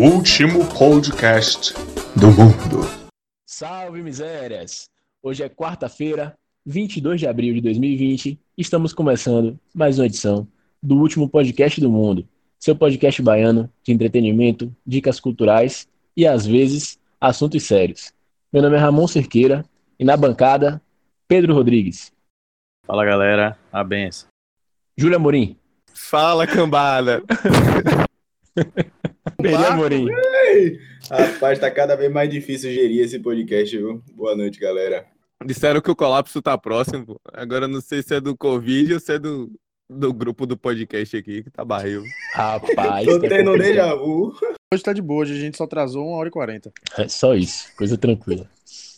último podcast do mundo. Salve misérias! Hoje é quarta-feira, 22 de abril de 2020. Estamos começando mais uma edição do último podcast do mundo. Seu podcast baiano de entretenimento, dicas culturais e às vezes assuntos sérios. Meu nome é Ramon Cerqueira e na bancada, Pedro Rodrigues. Fala galera, a benção. Júlia Morim. Fala cambada. Peri Amorim. Rapaz, tá cada vez mais difícil gerir esse podcast, viu? Boa noite, galera. Disseram que o colapso tá próximo. pô. Agora não sei se é do Covid ou se é do, do grupo do podcast aqui, que tá barril. Rapaz. Tô tá tendo déjà vu. Hoje tá de boa, hoje a gente só atrasou 1 hora e 40. É só isso, coisa tranquila.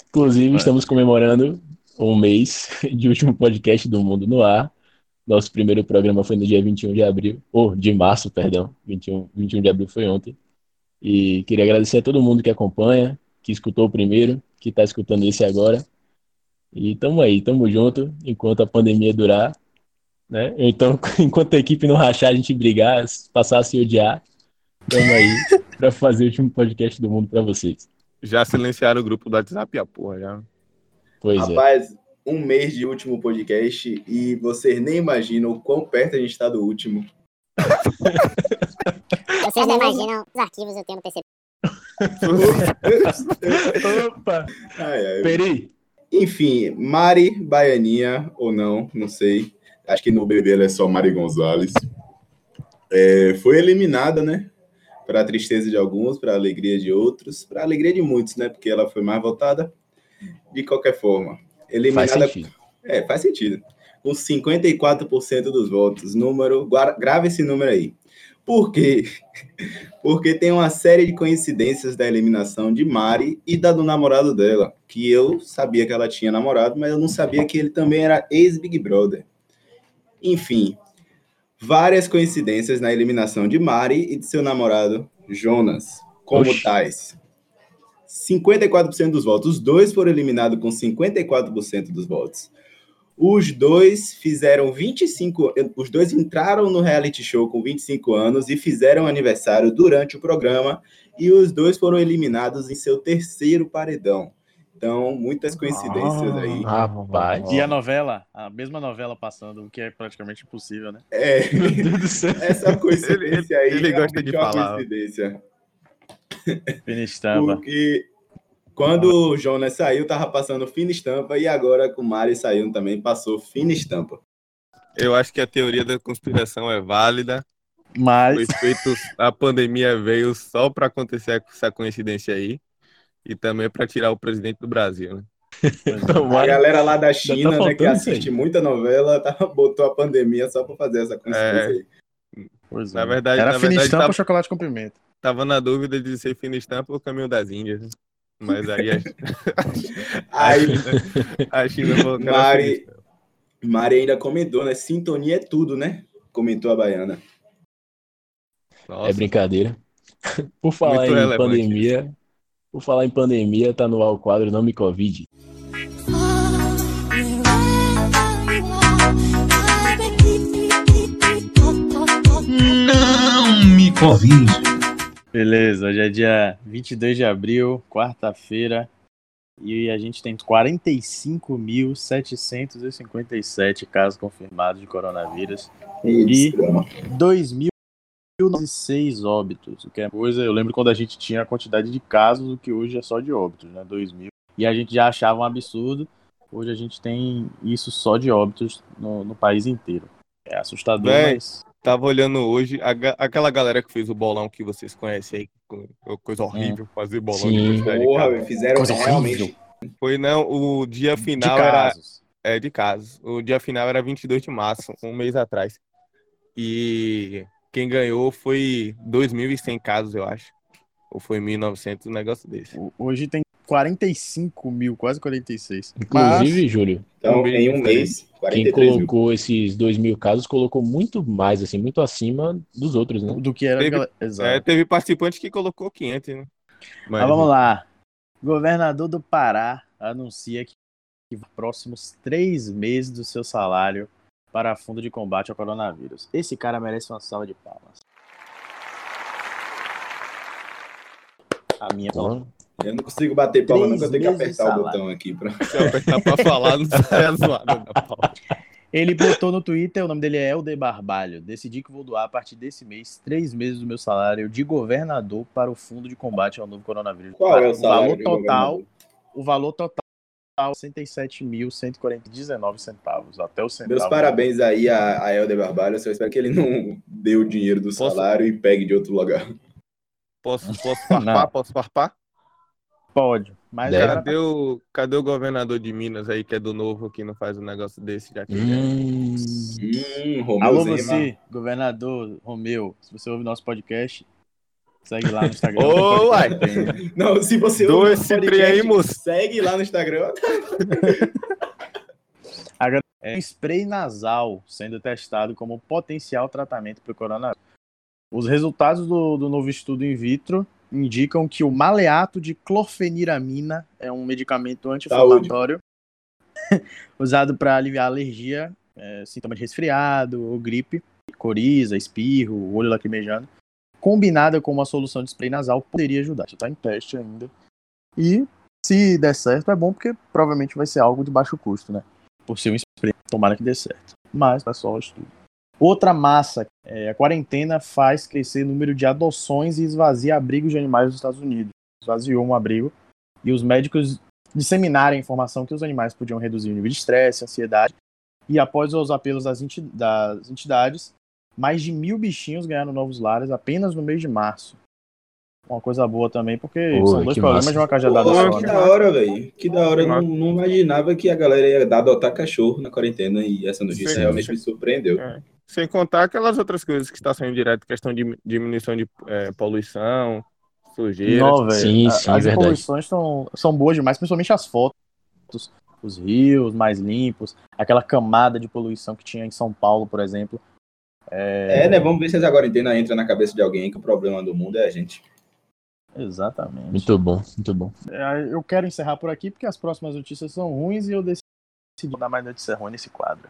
Inclusive, estamos comemorando um mês de último podcast do Mundo no Ar. Nosso primeiro programa foi no dia 21 de abril, ou de março, perdão. 21, 21 de abril foi ontem. E queria agradecer a todo mundo que acompanha, que escutou o primeiro, que está escutando esse agora. E tamo aí, tamo junto, enquanto a pandemia durar. Né? Então, enquanto a equipe não rachar, a gente brigar, passar a se odiar, tamo aí para fazer o último podcast do mundo para vocês. Já silenciaram o grupo do WhatsApp, a porra, já. Pois é. Um mês de último podcast e vocês nem imaginam o quão perto a gente tá do último. Vocês não imaginam os arquivos eu tenho no PC. Opa! Ai, ai. Peri, Enfim, Mari, baianinha ou não, não sei. Acho que no BBB ela é só Mari Gonzalez. É, foi eliminada, né? Para tristeza de alguns, para alegria de outros, para alegria de muitos, né? Porque ela foi mais votada. De qualquer forma, faz eliminada. sentido. É, faz sentido. Com 54% dos votos. Número, guarda- grava esse número aí. Por quê? Porque tem uma série de coincidências da eliminação de Mari e da do namorado dela, que eu sabia que ela tinha namorado, mas eu não sabia que ele também era ex-Big Brother. Enfim, várias coincidências na eliminação de Mari e de seu namorado Jonas, como Oxi. tais. 54% dos votos. Os dois foram eliminados com 54% dos votos. Os dois fizeram 25. Os dois entraram no reality show com 25 anos e fizeram aniversário durante o programa. E os dois foram eliminados em seu terceiro paredão. Então, muitas coincidências aí. Rapaz. E a novela, a mesma novela passando, o que é praticamente impossível, né? É, essa coincidência aí. ele gosta realmente de é uma falar. Coincidência. Fina estampa. Porque quando o Jonas saiu, tava passando fina estampa. E agora com o Mari saiu também, passou fina estampa. Eu acho que a teoria da conspiração é válida. Mas feito, a pandemia veio só pra acontecer essa coincidência aí. E também pra tirar o presidente do Brasil, né? A Tomara- galera lá da tá China, né, que assiste aí. muita novela, tá, botou a pandemia só pra fazer essa coincidência É. aí. pois Na é. verdade- era na fina verdade, estampa tá- chocolate com pimenta. Tava na dúvida de ser fina estampa ou caminho das Índias. né? Mas aí a, Aí, a China falou que Mari. Mari ainda comentou, né? Sintonia é tudo, né? Comentou a baiana. Nossa, É brincadeira. Por falar Muito em relevante pandemia, por falar em pandemia, tá no ar o quadro Não Me Covid. Não me convide. Beleza, hoje é dia 22 de abril, quarta-feira. E a gente tem 45.757 casos confirmados de coronavírus. E- desgrama. 2.006 óbitos, o que é coisa. Eu lembro quando a gente tinha a quantidade de casos, o que hoje é só de óbitos, né? 2.000. E a gente já achava um absurdo. Hoje a gente tem isso só de óbitos no, no país inteiro. É assustador, Véi, mas. Tava olhando hoje, a aquela galera que fez o bolão que vocês conhecem aí, co- coisa horrível, fazer bolão Sim. de de Porra, fizeram Coisa realmente. horrível. Foi não, o dia De final era casos. é, de casos. O dia final era 22 de março, um mês atrás. E quem ganhou foi 2.100 casos, eu acho. Ou foi 1.900, um negócio desse. Hoje tem 45 mil, quase 46. Inclusive, Júlio, Então, Um em um diferente. mês, quem 43 mil. colocou esses dois mil casos colocou muito mais, assim, muito acima dos outros, né? Do que era. Teve- aquela- Exato. É, teve participante que colocou 500, né? Mas vamos lá. Governador do Pará anuncia que que próximos três meses do seu salário para fundo de combate ao coronavírus. Esse cara merece uma salva de palmas. A minha Bom, Eu não consigo bater palma, nunca eu tenho que apertar o botão aqui. Pra... Se eu apertar pra falar, não sai a zoada da pauta. Ele botou no Twitter, o nome dele é Helder Barbalho. Decidi que vou doar a partir desse mês três meses do meu salário de governador para o Fundo de Combate ao Novo Coronavírus. Qual é o salário valor de total? O valor total é 67.119 centavos. Até o centavo. Meus parabéns aí a, a Helder Barbalho. Eu só espero que ele não dê o dinheiro do Posso- salário e pegue de outro lugar. Posso, posso farpar? Não. Posso farpar? Pode. Mas Deve. era Cadê o, cadê o governador de Minas aí, que é do novo, que não faz um negócio desse, já que hum, Hum, Romeu Alô, Zema. você, governador Romeu, se você ouve nosso podcast, segue lá no Instagram. Ô, uai. Não, se você ouve trem aí, moço. segue lá no Instagram. É um spray nasal sendo testado como potencial tratamento para o coronavírus. Os resultados do, do novo estudo in vitro indicam que o maleato de clorfeniramina é um medicamento anti-inflamatório usado para aliviar alergia, é, sintoma de resfriado ou gripe, coriza, espirro, olho lacrimejando, combinada com uma solução de spray nasal poderia ajudar. Está em teste ainda. E se der certo, é bom porque provavelmente vai ser algo de baixo custo, né? Por ser um spray. Tomara que dê certo. Mas é só estudo. Outra massa, é, a quarentena faz crescer o número de adoções e esvazia abrigos de animais nos Estados Unidos. Esvaziou um abrigo e os médicos disseminaram a informação que os animais podiam reduzir o nível de estresse, ansiedade. E após os apelos das, enti- das entidades, mais de mil bichinhos ganharam novos lares apenas no mês de março. Uma coisa boa também, porque Pô, são dois problemas massa. de uma cajadada Pô, só. que né? da hora, velho. Que da hora. Eu não, não imaginava que a galera ia dar adotar cachorro na quarentena e essa notícia realmente me surpreendeu. É. Sem contar aquelas outras coisas que está saindo direto, questão de diminuição de é, poluição, sujeira. Não. Sim, A- sim, As verdade. poluições são, são boas demais, principalmente as fotos. Os rios mais limpos, aquela camada de poluição que tinha em São Paulo, por exemplo. É, né? Vamos ver se essa quarentena entra na cabeça de alguém que o problema do mundo é a gente. Exatamente. muito bom, muito bom. É, Eu quero encerrar por aqui porque as próximas notícias são ruins e eu decidi dar mais notícia ruim nesse quadro.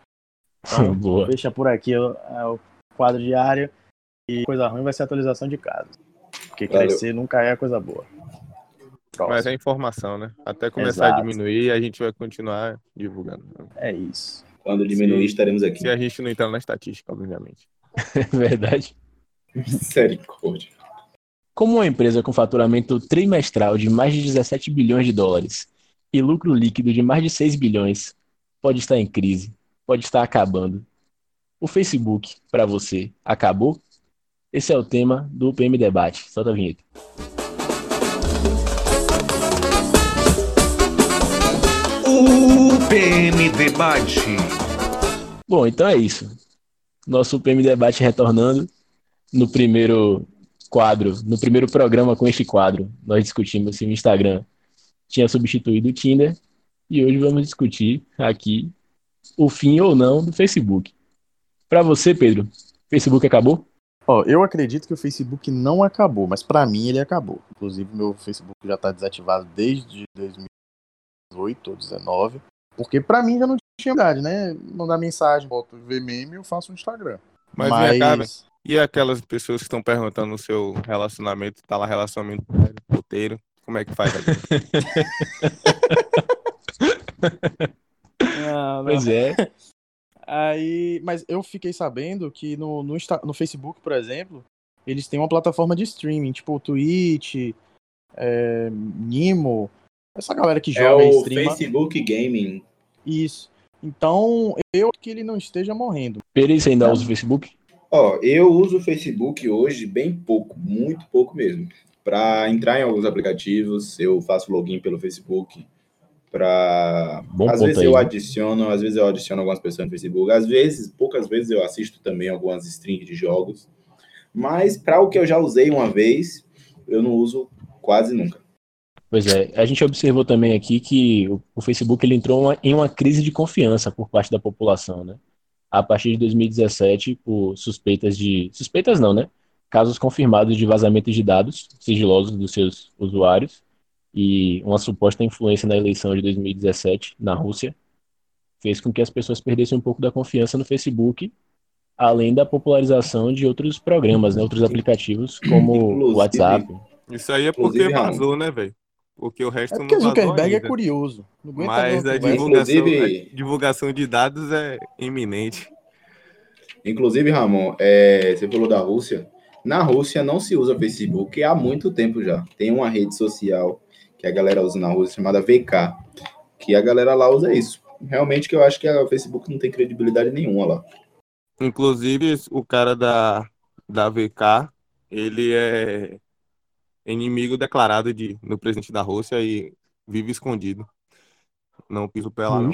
Então, Boa. Fecha por aqui o, é, o quadro diário e coisa ruim vai ser a atualização de casos. Porque Valeu. crescer nunca é coisa boa. Próximo. Mas é informação, né? Até começar Exato. a diminuir, a gente vai continuar divulgando. É isso. Quando diminuir, Sim. estaremos aqui. Se a gente não entrar na estatística, obviamente. É verdade. Misericórdia. Como uma empresa com faturamento trimestral de mais de 17 bilhões de dólares e lucro líquido de mais de 6 bilhões pode estar em crise, pode estar acabando. O Facebook, para você, acabou? Esse é o tema do PM Debate. Solta a vinheta. O PM Debate. Bom, então é isso. Nosso PM Debate retornando no primeiro quadro, no primeiro programa com este quadro. Nós discutimos se o Instagram tinha substituído o Tinder e hoje vamos discutir aqui o fim ou não do Facebook. Para você, Pedro, Facebook acabou? Ó, eu acredito que o Facebook não acabou, mas pra mim ele acabou. Inclusive, meu Facebook já tá desativado desde 2018 ou 2019. Porque pra mim já não tinha idade, né? Mandar mensagem, boto ver meme, eu faço no Instagram. Mas, cá, velho. E aquelas pessoas que estão perguntando no seu relacionamento, tá lá relacionamento roteiro, como é que faz? Não, não. Pois é. Aí, mas eu fiquei sabendo que no, no, no Facebook, por exemplo, eles têm uma plataforma de streaming, tipo o Twitch, é, Nimo, essa galera que É joga e o streama. Facebook Gaming. Isso. Então, eu acho que ele não esteja morrendo. Pedro, você ainda usa o Facebook? Ó, eu uso o Facebook hoje bem pouco, muito pouco mesmo. Para entrar em alguns aplicativos, eu faço login pelo Facebook. Para às vezes aí, eu né? adiciono, às vezes eu adiciono algumas pessoas no Facebook. Às vezes, poucas vezes eu assisto também algumas streams de jogos. Mas para o que eu já usei uma vez, eu não uso quase nunca. Pois é, a gente observou também aqui que o, Facebook ele entrou uma- em uma crise de confiança por parte da população, né? A partir de 2017, por suspeitas de. Suspeitas não, né? Casos confirmados de vazamento de dados sigilosos dos seus usuários e uma suposta influência na eleição de 2017 na Rússia fez com que as pessoas perdessem um pouco da confiança no Facebook, além da popularização de outros programas, né? Outros aplicativos como o Inclusive- WhatsApp. Isso aí é porque vazou, né, velho? Porque o resto É não porque vazou Zuckerberg é ainda. curioso. Não aguenta Mas não, a divulgação, Inclusive- a divulgação de dados é iminente. Inclusive, Ramon, é, você falou da Rússia. Na Rússia não se usa Facebook há muito tempo já. Tem uma rede social que a galera usa na Rússia chamada VK, que a galera lá usa isso. Realmente que eu acho que o Facebook não tem credibilidade nenhuma lá. Inclusive, o cara da, da VK, ele é inimigo declarado de, do presidente da Rússia e vive escondido. Não piso o pé lá, não.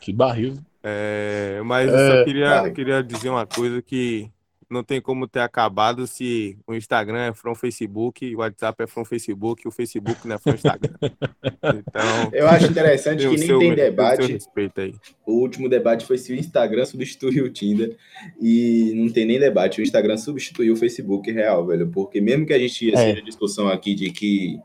Que barril. É, mas eu É, só queria, vai. queria dizer uma coisa que não tem como ter acabado se o Instagram é from Facebook, o WhatsApp é from Facebook, e o Facebook não é from Instagram. Então, Eu acho interessante que o nem seu, tem debate. O último debate foi se o Instagram substituiu o Tinder. E não tem nem debate. O Instagram substituiu o Facebook real, velho. Porque mesmo que a gente É. seja discussão aqui de que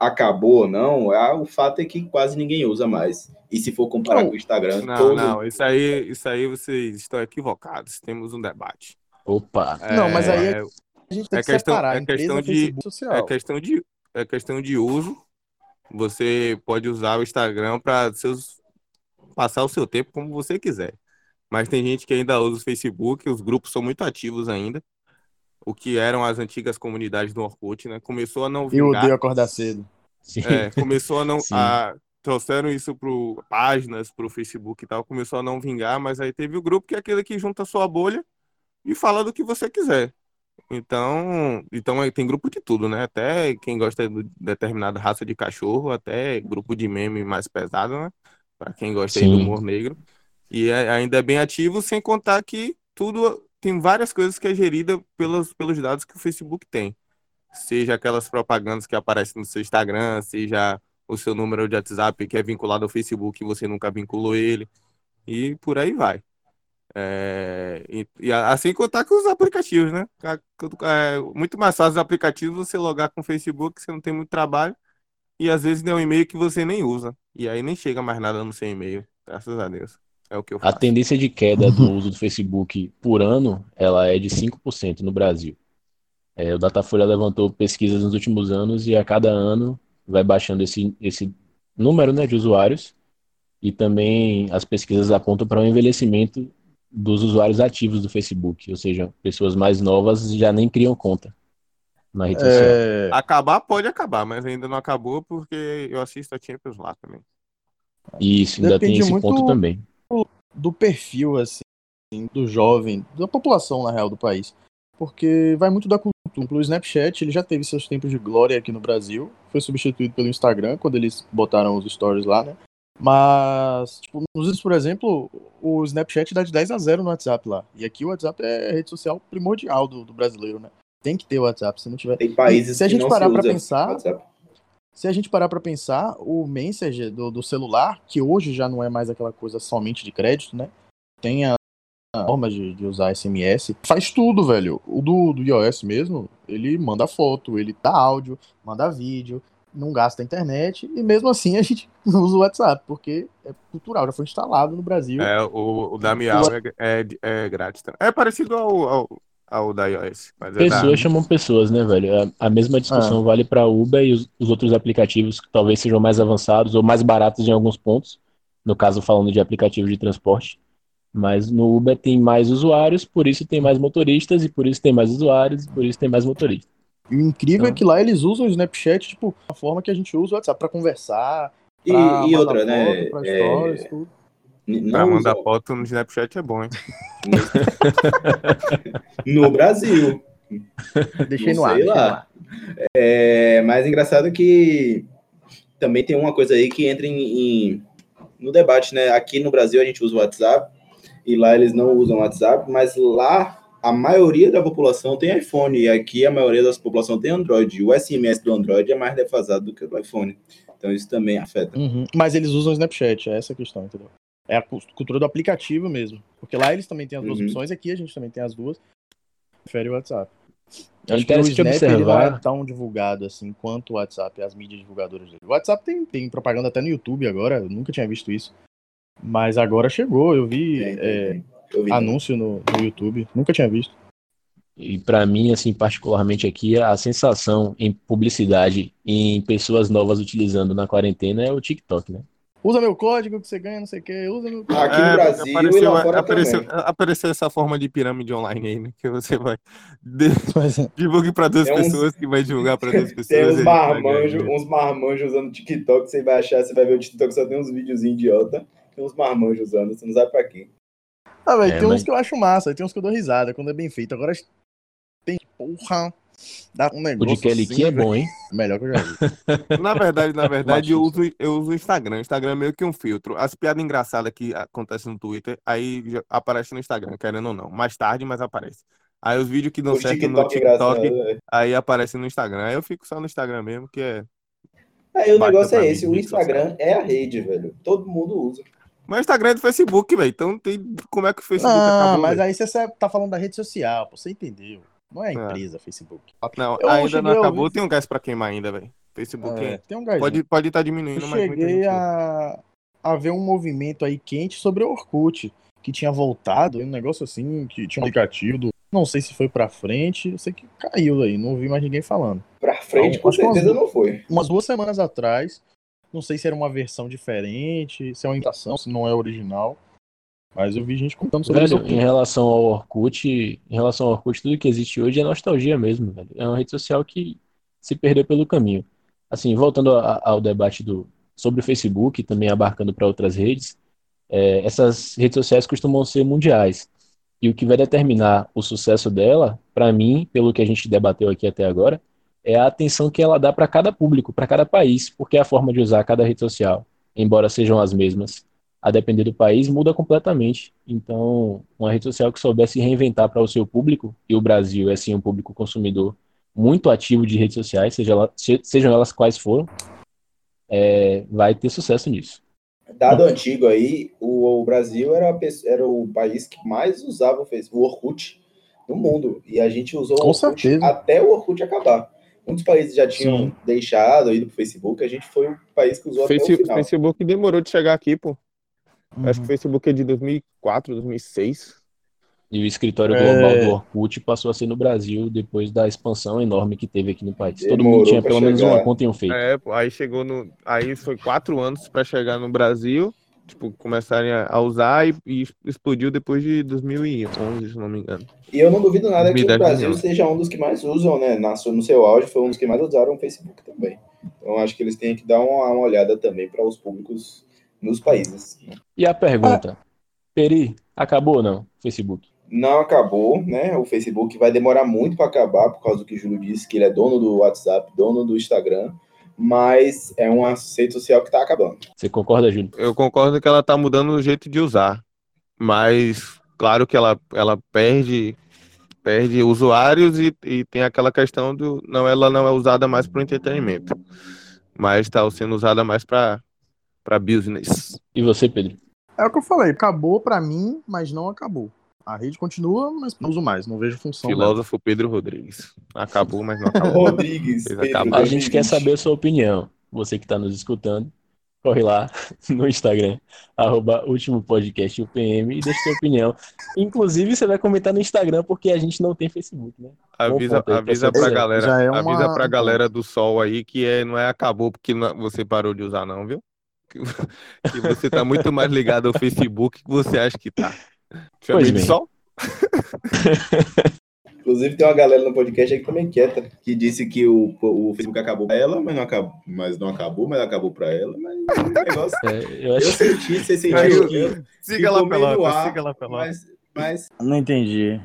acabou ou não, ah, o fato é que quase ninguém usa mais. E se for comparar Não. com o Instagram, Não, todo não, isso aí, isso aí vocês estão equivocados. Temos um debate. Opa. Não, mas aí É, A gente tem É que questão- separar é empresa, questão de- social. É questão de, é questão de uso. Você pode usar o Instagram para seus passar o seu tempo como você quiser. Mas tem gente que ainda usa o Facebook, os grupos são muito ativos ainda. O que eram as antigas comunidades do Orkut, né? Começou a não Eu vingar. odeio acordar cedo. Sim. É, começou a não. Sim. A, trouxeram isso para páginas, para o Facebook e tal, começou a não vingar, mas aí teve o grupo que é aquele que junta a sua bolha e fala do que você quiser. Então, então tem grupo de tudo, né? Até quem gosta de determinada raça de cachorro, até grupo de meme mais pesado, né? Para quem gosta aí do humor negro. E é- ainda é bem ativo, sem contar que tudo tem várias coisas que é gerida pelos, pelos dados que o Facebook tem. Seja aquelas propagandas que aparecem no seu Instagram, seja o seu número de WhatsApp que é vinculado ao Facebook e você nunca vinculou ele, e por aí vai. É, e, e a- assim contar com os aplicativos, né? É muito mais fácil os aplicativos você logar com o Facebook, você não tem muito trabalho, e às vezes é um e-mail que você nem usa, e aí nem chega mais nada no seu e-mail, graças a Deus. É o que eu A faço. tendência de queda do uso do Facebook por ano, ela é de 5% no Brasil. É, o Datafolha levantou pesquisas nos últimos anos e a cada ano vai baixando esse, esse número, né, de usuários e também as pesquisas apontam para o envelhecimento dos usuários ativos do Facebook, ou seja, pessoas mais novas já nem criam conta na rede social. É, Acabar pode acabar, mas ainda não acabou porque eu assisto a Champions lá também. Isso ainda tem Depende esse muito- ponto também. do perfil, assim, do jovem, da população, na real, do país. Porque vai muito da cultura. O Snapchat, ele já teve seus tempos de glória aqui no Brasil. Foi substituído pelo Instagram, quando eles botaram os stories lá, né? Mas, tipo, nos Estados, por exemplo, o Snapchat dá de 10 a 0 no WhatsApp lá. E aqui o WhatsApp é a rede social primordial do, do brasileiro, né? Tem que ter o WhatsApp, se não tiver. Tem países se a que gente não parar usa pensar, WhatsApp. Se a gente parar pra pensar, o Messenger do, do celular, que hoje já não é mais aquela coisa somente de crédito, né? Tem a a forma de, de usar SMS. Faz tudo, velho. O do, do iOS mesmo, ele manda foto, ele dá áudio, manda vídeo, não gasta internet, e mesmo assim a gente usa o WhatsApp, porque é cultural, já foi instalado no Brasil. É, o, o da Miau é, é, é grátis também. É parecido ao, ao, ao da iOS, mas é da- Pessoas chamam pessoas, né, velho? A, a mesma discussão vale para Uber e os, os outros aplicativos que talvez sejam mais avançados ou mais baratos em alguns pontos. No caso, falando de aplicativos de transporte. Mas no Uber tem mais usuários, por isso tem mais motoristas, e por isso tem mais usuários, e por isso tem mais motoristas. E o incrível é Então- que lá eles usam o Snapchat, tipo, a forma que a gente usa o WhatsApp pra conversar, E, pra e mandar outra, né? foto, pra é, stories, tudo. n- Pra não mandar foto no Snapchat é bom, hein? no Brasil. Deixei Não no ar. sei lá. ar. É, mas engraçado que também tem uma coisa aí que entra em, em- no debate, né? Aqui no Brasil a gente usa o WhatsApp e lá eles não usam o WhatsApp, mas lá a maioria da população tem iPhone e aqui a maioria da população tem Android. O SMS do Android é mais defasado do que o do iPhone. Então isso também afeta. Uhum. Mas eles usam o Snapchat, é essa a questão, entendeu? É a cu- cultura do aplicativo mesmo. Porque lá eles também têm as duas Uhum. opções, aqui a gente também tem as duas. Prefere o WhatsApp. É Acho que o Snap ele não observar. é tão divulgado assim quanto o WhatsApp, as mídias divulgadoras dele. O WhatsApp tem, tem propaganda até no YouTube agora, eu nunca tinha visto isso. Mas agora chegou, eu vi Tem, tem, é, tem. Anúncio no, no YouTube, nunca tinha visto. E para mim, assim, particularmente aqui, a sensação em publicidade em pessoas novas utilizando na quarentena é o TikTok, né? Usa meu código que você ganha, não sei o que. Usa meu código. Aqui no É, Brasil e apareceu, lá fora apareceu, apareceu essa forma de pirâmide online aí, né? Que você vai. de- é. divulgue para duas Tem uns- pessoas, que vai divulgar para duas pessoas. Tem e uns marmanjos, uns marmanjos usando TikTok, você vai achar, você vai ver o TikTok só tem uns videozinhos idiota. Tem uns marmanjos usando, você não sabe pra quê. Ah, velho, É, tem mas- uns que eu acho massa, tem uns que eu dou risada quando é bem feito. Agora tem, porra, dá um O negócio de Kelly assim, que é bom, hein? Melhor que eu já vi. Na verdade, na verdade, eu uso, eu uso o Instagram. O Instagram é meio que um filtro. As piadas engraçadas que acontecem no Twitter, aí já aparece no Instagram, querendo ou não. Mais tarde, mas aparece. Aí os vídeos que dão Os certo no TikTok TikTok, é. aí aparecem no Instagram. Aí eu fico só no Instagram mesmo, que é. Aí o Baixa negócio é esse, o Instagram é a rede, velho. Todo mundo usa. Mas o Instagram é do Facebook, velho. Então tem como é que o Facebook Não, acabou. mas velho? aí você tá falando da rede social, pô, você entendeu. Não é a empresa, Facebook. Não, Eu ainda não acabou. ouvir- Tem um gás pra queimar ainda, velho. Facebook É, tem um gás. pode estar pode tá Eu diminuindo, mas muita gente cheguei a, a ver um movimento aí quente sobre o Orkut, que tinha voltado, um negócio assim, que tinha um aplicativo do. Não sei se foi pra frente, eu sei que caiu aí, não ouvi mais ninguém falando. Pra frente, Não, com umas certeza duas- não foi. Umas duas semanas atrás, não sei se era uma versão diferente, se é uma imitação, se não é original. Mas eu vi gente contando sobre Velho, isso. em relação ao Orkut, em relação ao Orkut, tudo que existe hoje é nostalgia mesmo, velho. É uma rede social que se perdeu pelo caminho. Assim, voltando a- ao debate do, sobre o Facebook, também abarcando para outras redes, é, essas redes sociais costumam ser mundiais. E o que vai determinar o sucesso dela, para mim, pelo que a gente debateu aqui até agora, é a atenção que ela dá para cada público, para cada país, porque a forma de usar cada rede social, embora sejam as mesmas, a depender do país, muda completamente. Então, uma rede social que souber se reinventar para o seu público, e o Brasil é sim um público consumidor muito ativo de redes sociais, seja ela- se- sejam elas quais forem, é, vai ter sucesso nisso. Dado antigo aí, o, o Brasil era, era o país que mais usava o Facebook, o Orkut no mundo. E a gente usou Com o Orkut certeza. até o Orkut acabar. Muitos países já tinham Sim. deixado, ido pro Facebook, a gente foi o país que usou até o final. Facebook demorou de chegar aqui, pô. Uhum. Acho que o Facebook é de 2004, 2006. E o escritório É. global do Orkut passou a ser no Brasil depois da expansão enorme que teve aqui no país. Todo Demorou mundo tinha pelo menos chegar. uma conta em um fake. É, pô, aí chegou no. Aí foi quatro anos pra chegar no Brasil. Tipo, começarem a usar e, e explodiu depois de 2011, se não me engano. E eu não duvido nada que o 2010 Brasil não. seja um dos que mais usam, né? Na, sua- no seu auge, foi um dos que mais usaram o Facebook também. Então acho que eles têm que dar uma, uma olhada também para os públicos nos países. E a pergunta, Peri, acabou ou não? Facebook. Não acabou, né? O Facebook vai demorar muito para acabar, por causa do que o Júlio disse, que ele é dono do WhatsApp, dono do Instagram, mas é uma rede social que está acabando. Você concorda, Júlio? Eu concordo que ela tá mudando o jeito de usar. Mas claro que ela, ela perde perde usuários e, e tem aquela questão do não ela não é usada mais para entretenimento, mas está sendo usada mais para para business. E você, Pedro? É o que eu falei, acabou pra mim, mas não acabou. A rede continua, mas não uso mais, não vejo função. dela. Filósofo Pedro Rodrigues. Acabou, mas não acabou. Rodrigues, Pedro. A gente quer 2020. saber a sua opinião. Você que está nos escutando, corre lá no Instagram, arroba último podcast UPM e deixa sua opinião. Inclusive, você vai comentar no Instagram, porque a gente não tem Facebook, né? Avisa, pra avisa pra galera, é uma- avisa pra galera do sol aí que é, não é acabou porque não- você parou de usar não, viu? Que, que você tá muito mais ligado ao Facebook que você acha que tá. Chamei Pois bem. sol? Inclusive, tem uma galera no podcast aí que também quieta, que disse que o, o Facebook acabou pra ela, mas não acabou, mas não acabou, mas acabou pra ela. Mas o negócio. É, eu Eu acho senti, você sentiu que. Siga lá, Pelota, ar, siga lá, Pelota. Mas, mas Não entendi.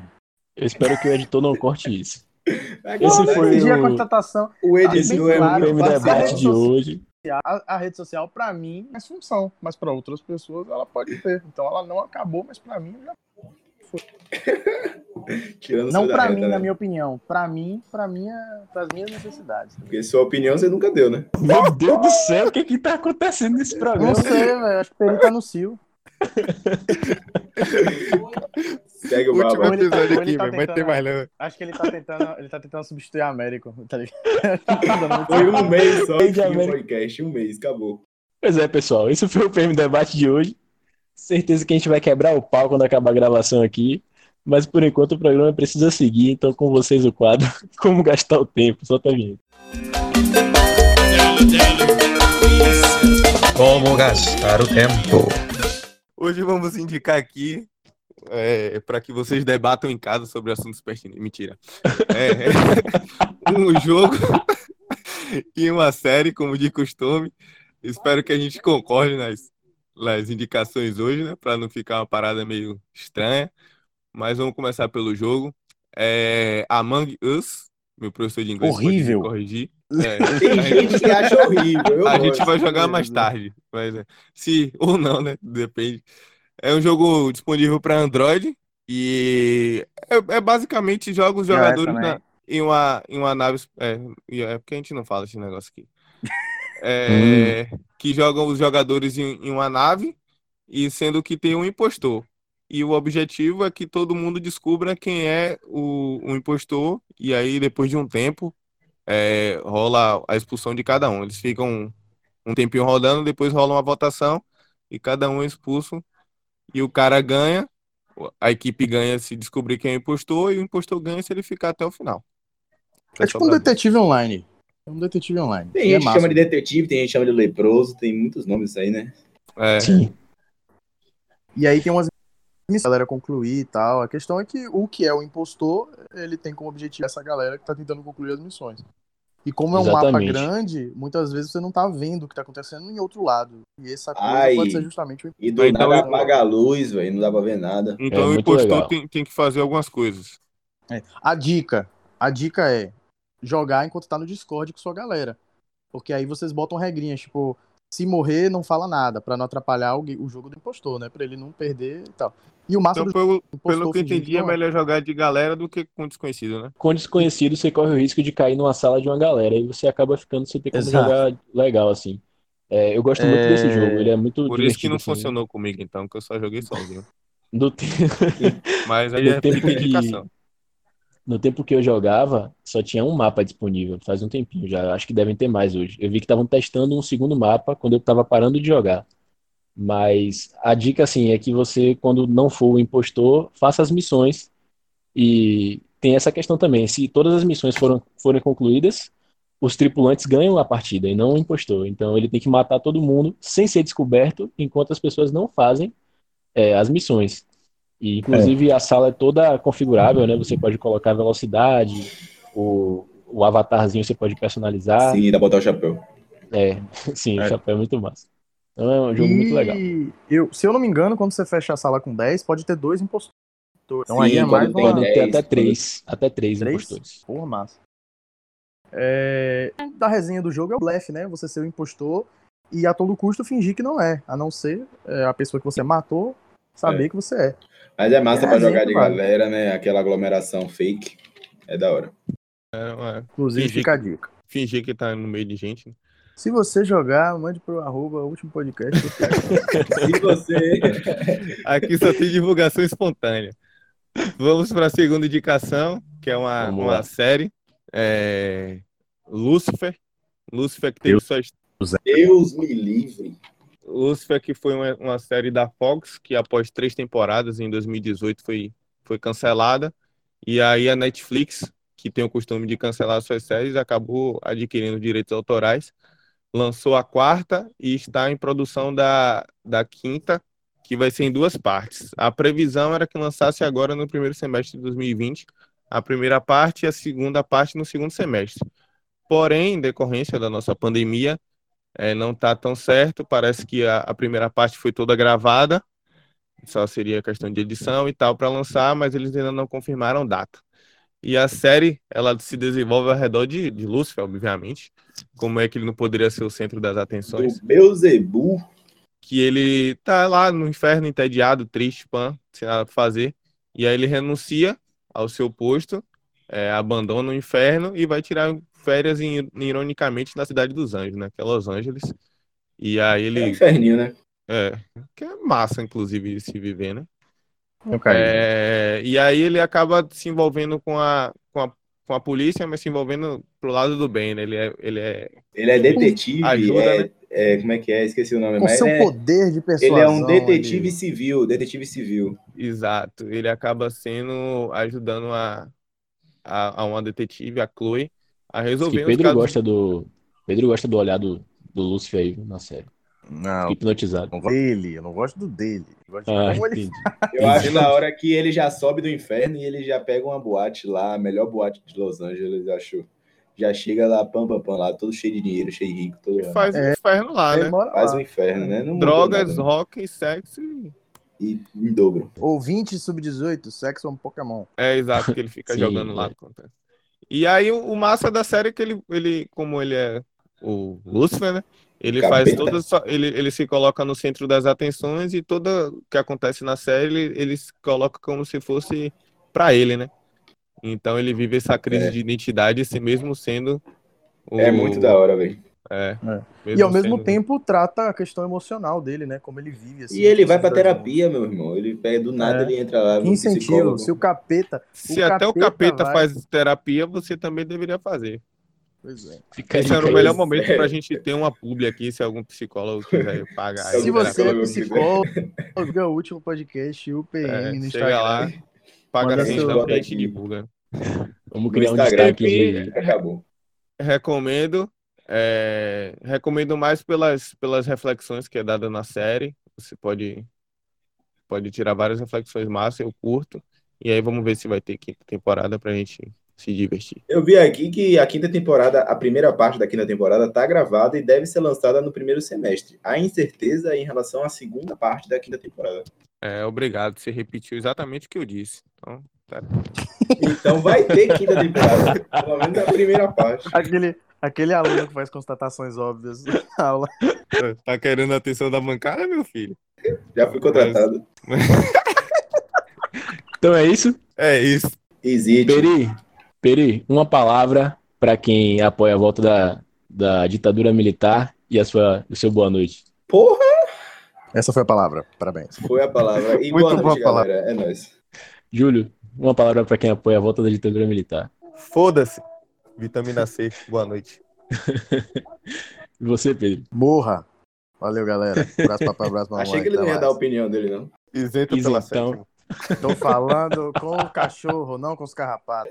eu espero que o editor não corte isso. Esse Esse foi entendi a o- constatação. o editor é claro, parceiro. debate de hoje. A, a rede social, pra mim, é função, mas pra outras pessoas ela pode ter. Então ela não acabou, mas pra mim já. Tirando Não reta, mim, né? na minha opinião. Pra mim, pra minha, pras minhas necessidades. Porque sua opinião você nunca deu, né? Meu Deus do céu, o que que tá acontecendo nesse programa? Não sei, velho. Acho que o Peri tá no cio. Segue o Último baba. tá- episódio ele aqui, tá tentando- mais não. Acho que ele tá tentando, ele tá tentando substituir a Américo, tá ligado? Tá Foi um mês só o América. podcast, um mês, acabou. Pois é, pessoal, esse foi o PM Debate de hoje. Certeza que a gente vai quebrar o pau quando acabar a gravação aqui. Mas por enquanto o programa precisa seguir, então com vocês o quadro Como Gastar o Tempo. Solta a vinheta. Como gastar o tempo? Hoje vamos indicar aqui para que vocês debatam em casa sobre assuntos pertinentes. Mentira. É, um jogo e uma série, como de costume. Espero que a gente concorde nas, nas indicações hoje, né? Para não ficar uma parada meio estranha. Mas vamos começar pelo jogo. É Among Us, meu professor de inglês Horrível. corrigir. É, Tem gente que acha horrível. eu a gente vai jogar mais tarde, mas é, se ou não, né? Depende. É um jogo disponível para Android e é, é basicamente joga os iOS jogadores na- em uma em uma nave. É, é porque a gente não fala esse negócio aqui. É, Que jogam os jogadores em, em uma nave e sendo que tem um impostor. E o objetivo é que todo mundo descubra quem é o, o impostor e aí depois de um tempo é, rola a expulsão de cada um. Eles ficam um tempinho rodando, depois rola uma votação e cada um é expulso e o cara ganha, a equipe ganha se descobrir quem é o impostor e o impostor ganha se ele ficar até o final. É tipo um detetive online. É um detetive online. Tem E é gente que chama de detetive, tem gente que chama de leproso, tem muitos nomes aí, né? É, Sim. E aí tem umas missões pra galera concluir e tal. A questão é que o que é o impostor, ele tem como objetivo essa galera que tá tentando concluir as missões. E como é um mapa Exatamente. grande, muitas vezes você não tá vendo o que tá acontecendo em outro lado. E essa coisa Ai. pode ser justamente o E do Então, nada apaga a luz, velho, não dá pra ver nada. Então É o impostor tem, tem que fazer algumas coisas. É. A dica, a dica é jogar enquanto tá no Discord com sua galera. Porque aí vocês botam regrinhas, tipo, se morrer, não fala nada, pra não atrapalhar o, o jogo do impostor, né? Pra ele não perder e tal. E o massa Então, do pelo, pelo que eu entendi, é é. melhor jogar de galera do que com desconhecido, né? Com desconhecido, você corre o risco de cair numa sala de uma galera e você acaba ficando sem ter como Exato. jogar legal, assim. É, eu gosto muito É, desse jogo, ele é muito Por isso que não assim. funcionou comigo, então, que eu só joguei sozinho. Do te- Mas aí Do é tempo que- indicação. No tempo que eu jogava, só tinha um mapa disponível, faz um tempinho já, acho que devem ter mais hoje. Eu vi que estavam testando um segundo mapa quando eu estava parando de jogar. Mas a dica, assim, é que você, quando não for o impostor, faça as missões. E tem essa questão também, se todas as missões foram, forem concluídas, os tripulantes ganham a partida e não o impostor. Então ele tem que matar todo mundo sem ser descoberto, enquanto as pessoas não fazem é, as missões. E, inclusive, a sala é toda configurável, né? Você pode colocar a velocidade, o, o avatarzinho você pode personalizar. Sim, dá pra botar o chapéu. É, sim, o É. chapéu é muito massa. Então é um jogo muito legal. E eu, se eu não me engano, quando você fecha a sala com 10, pode ter dois impostores. Então Sim, aí é mais tem uma. Podem ter 10, até quando- três, até três Três? impostores. Porra, massa. É, Da resenha do jogo é o blefe, né? Você ser o impostor e a todo custo fingir que não é. A não ser é, a pessoa que você matou saber É. que você é. Mas é massa É, pra jogar de vale. galera, né? Aquela aglomeração fake. É da hora. É, é, Inclusive, Fingir fica a dica. fingir que tá no meio de gente. né? Se você jogar, mande pro arroba último podcast. Se você. Aqui só tem divulgação espontânea. Vamos para a segunda indicação, que é uma, Vamos uma lá. série. É... Lucifer. Lucifer que teve sua Deus me livre. Lucifer, que foi uma, uma série da Fox, que após três temporadas, em 2018, foi, foi cancelada. E aí a Netflix, que tem o costume de cancelar suas séries, acabou adquirindo direitos autorais, lançou a quarta e está em produção da, da quinta, que vai ser em duas partes. A previsão era que lançasse agora no primeiro semestre de 2020, a primeira parte e a segunda parte no segundo semestre. Porém, em decorrência da nossa pandemia, é, não está tão certo. Parece que a, a primeira parte foi toda gravada, só seria questão de edição e tal para lançar, mas eles ainda não confirmaram data. E a série, ela se desenvolve ao redor de, de Lúcifer, obviamente. Como é que ele não poderia ser o centro das atenções? Do Beuzebu. Que ele tá lá no inferno, entediado, triste, pan, sem nada pra fazer. E aí ele renuncia ao seu posto, é, abandona o inferno e vai tirar férias, em- ironicamente, na cidade dos anjos, né? Que é Los Angeles. E aí É ele. inferninho, né? É, que é massa, inclusive, de se viver, né? Eu caí. É, e aí ele acaba se envolvendo com a, com a, com a polícia, mas se envolvendo pro lado do bem, né? Ele é, ele é Ele é detetive, Ajuda, é, né? é, como é que é? Esqueci o nome. Com mas seu ele, é, poder de persuasão. ele é um detetive ali. civil, detetive civil. Exato. Ele acaba sendo ajudando a, a, a uma detetive, a Chloe, a resolver Pedro casos. gosta do. Pedro gosta do olhar do, do Lúcifer aí na série. Não, hipnotizado. não gosto dele, eu não gosto do dele. Eu gosto de Ah, como ele. Eu acho da hora que ele já sobe do inferno e ele já pega uma boate lá, a melhor boate de Los Angeles, acho. Já chega lá, pam, pam, pam, lá, todo cheio de dinheiro, cheio de rico, todo E faz o É. inferno lá, né? faz um inferno, né? Não Drogas, nada, né? rock, sexo. e- E em dobro. Ouvinte sub-18, sexo é um Pokémon. É exato, que ele fica Sim, jogando lá. é. E aí o, o massa da série é que ele, ele, como ele é o Lucifer, né? Ele faz Capeta. toda só- ele, ele se coloca no centro das atenções e tudo que acontece na série ele, ele se coloca como se fosse pra ele, né? Então ele vive essa crise É. de identidade, se mesmo sendo o, É muito da hora, velho. É, É. E ao mesmo sendo- tempo trata a questão emocional dele, né? Como ele vive. Assim, E ele vai pra terapia, meu irmão. Ele pega do nada, É. ele entra lá. Que incentivo. Se o capeta. Se o até o capeta capeta vai- faz terapia, você também deveria fazer. Pois é. Fica a Esse era o melhor momento é. pra gente ter uma publi aqui, se algum psicólogo quiser pagar. Se aí, você é psicólogo o último podcast, UPM É, no chega lá, Instagram. paga a então que a gente aqui. divulga. Vamos criar um Instagram. destaque de. Acabou. Recomendo. É, recomendo mais pelas, pelas reflexões que é dada na série. Você pode, pode tirar várias reflexões massas, eu curto. E aí vamos ver se vai ter quinta temporada pra gente se divertir. Eu vi aqui que a quinta temporada, a primeira parte da quinta temporada tá gravada e deve ser lançada no primeiro semestre. Há incerteza em relação à segunda parte da quinta temporada. É, obrigado, você repetiu exatamente o que eu disse. Então, tá. Então vai ter quinta temporada, pelo menos a primeira parte. Aquele, aquele aluno que faz constatações óbvias na aula. tá querendo a atenção da bancada, meu filho? Já fui contratado. Então é isso. É isso. Existe. Peri, Peri, uma palavra para quem apoia a volta da, da ditadura militar e a sua, o seu boa noite. Porra, Essa foi a palavra. Parabéns. foi a palavra. E Muito boa boa noite, palavra. galera. É nóis. Júlio, uma palavra para quem apoia a volta da ditadura militar. Foda-se. Vitamina C. Boa noite. E você, Pedro? Morra. Valeu, galera. Abraço, papai, abraço, mamãe. Achei que ele não ia dar a opinião dele, não. Isento Isentão. pela sétima. Tô falando com o cachorro, não com os carrapatos.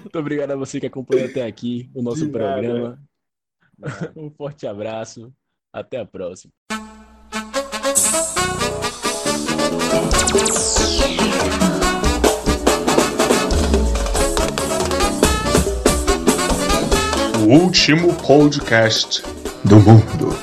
Muito obrigado a você que acompanhou até aqui o nosso De nada. programa. Um forte abraço. Até a próxima. Último podcast do mundo.